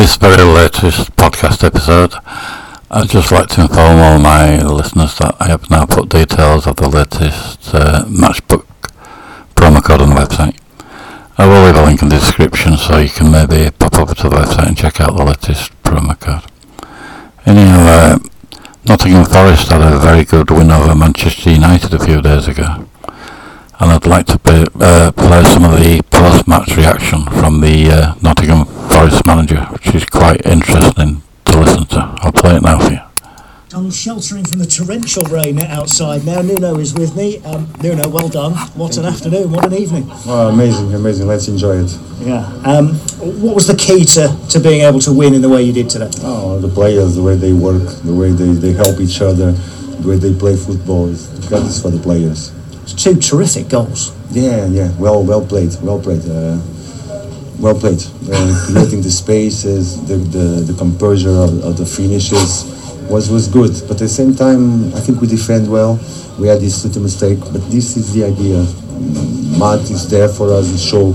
this very latest podcast episode, I'd just like to inform all my listeners that I have now put details of the latest uh, Matchbook promo code on the website. I will leave a link in the description so you can maybe pop over to the website and check out the latest promo code. Anyhow, uh, Nottingham Forest had a very good win over Manchester United a few days ago. And I'd like to play, uh, play some of the post-match reaction from the uh, Nottingham Forest manager, which is quite interesting to listen to. I'll play it now for you. I'm sheltering from the torrential rain outside now. Nuno is with me. Um, Nuno, well done. What an afternoon, what an evening. Oh, amazing, amazing. Let's enjoy it. Yeah. Um, what was the key to, to being able to win in the way you did today? Oh, the players, the way they work, the way they, they help each other, the way they play football. That is for the players. It's two terrific goals. Yeah, yeah. Well, well played, well played. Uh, well played. Uh, creating the spaces, the, the, the composure of, of the finishes was was good. But at the same time, I think we defend well. We had this little mistake, but this is the idea. Matt is there for us to show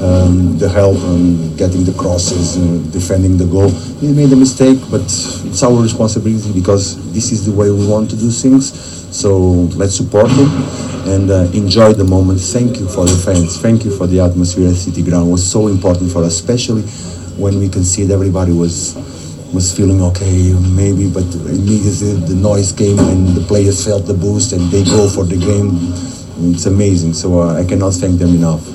um, the help and getting the crosses, and defending the goal. He made a mistake, but it's our responsibility because this is the way we want to do things. So let's support him and uh, enjoy the moment. Thank you for the fans. Thank you for the atmosphere at City Ground. It was so important for us, especially when we could see that everybody was was feeling okay, maybe, but immediately the noise came and the players felt the boost and they go for the game. It's amazing. So uh, I cannot thank them enough.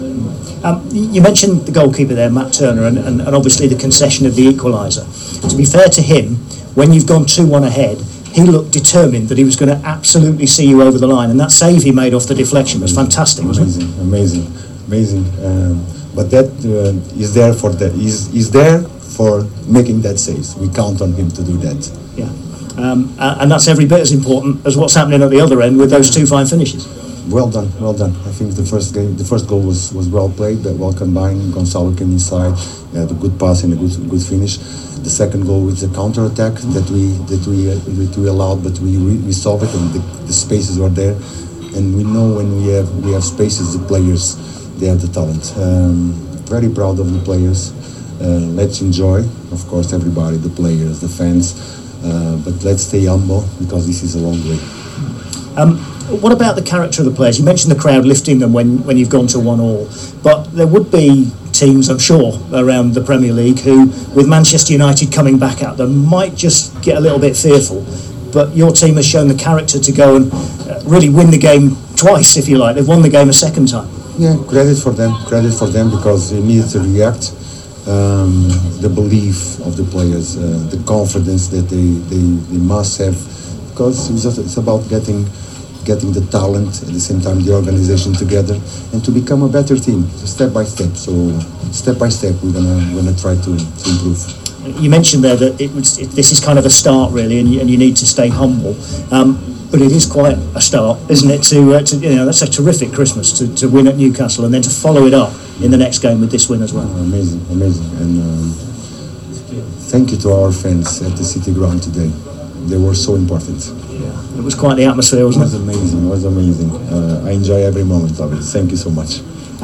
Um, you mentioned the goalkeeper there, Matt Turner, and, and, and obviously the concession of the equaliser. To be fair to him, when you've gone 2 1 ahead, he looked determined that he was going to absolutely see you over the line. And that save he made off the deflection was fantastic, wasn't amazing, it? Amazing, amazing. Um, but that uh, is there for the is is there for making that save. We count on him to do that. Yeah. Um, and that's every bit as important as what's happening at the other end with those two fine finishes. Well done, well done. I think the first game, the first goal was, was well played, well combined. Gonzalo came inside, had a good pass and a good good finish. The second goal was a counter attack that we that we that we allowed, but we we solved it, and the, the spaces were there. And we know when we have we have spaces, the players they have the talent. Um, very proud of the players. Uh, let's enjoy, of course, everybody, the players, the fans, uh, but let's stay humble because this is a long way. Um, what about the character of the players? You mentioned the crowd lifting them when, when you've gone to one all, but there would be teams, I'm sure, around the Premier League who, with Manchester United coming back at them, might just get a little bit fearful. But your team has shown the character to go and uh, really win the game twice, if you like. They've won the game a second time. Yeah, credit for them. Credit for them because they needed to react um, the belief of the players, uh, the confidence that they, they, they must have, because it's, it's about getting getting the talent at the same time the organization together and to become a better team step by step so step by step we're gonna we're gonna try to, to improve you mentioned there that it was it, this is kind of a start really and you, and you need to stay humble um, but it is quite a start isn't it to, uh, to you know that's a terrific Christmas to, to win at Newcastle and then to follow it up in the next game with this win as well. Amazing, amazing. And um, thank you to our fans at the City Ground today. They were so important. Yeah, it was quite the atmosphere, wasn't it? Was it was amazing. It was amazing. Uh, I enjoy every moment of it. Thank you so much.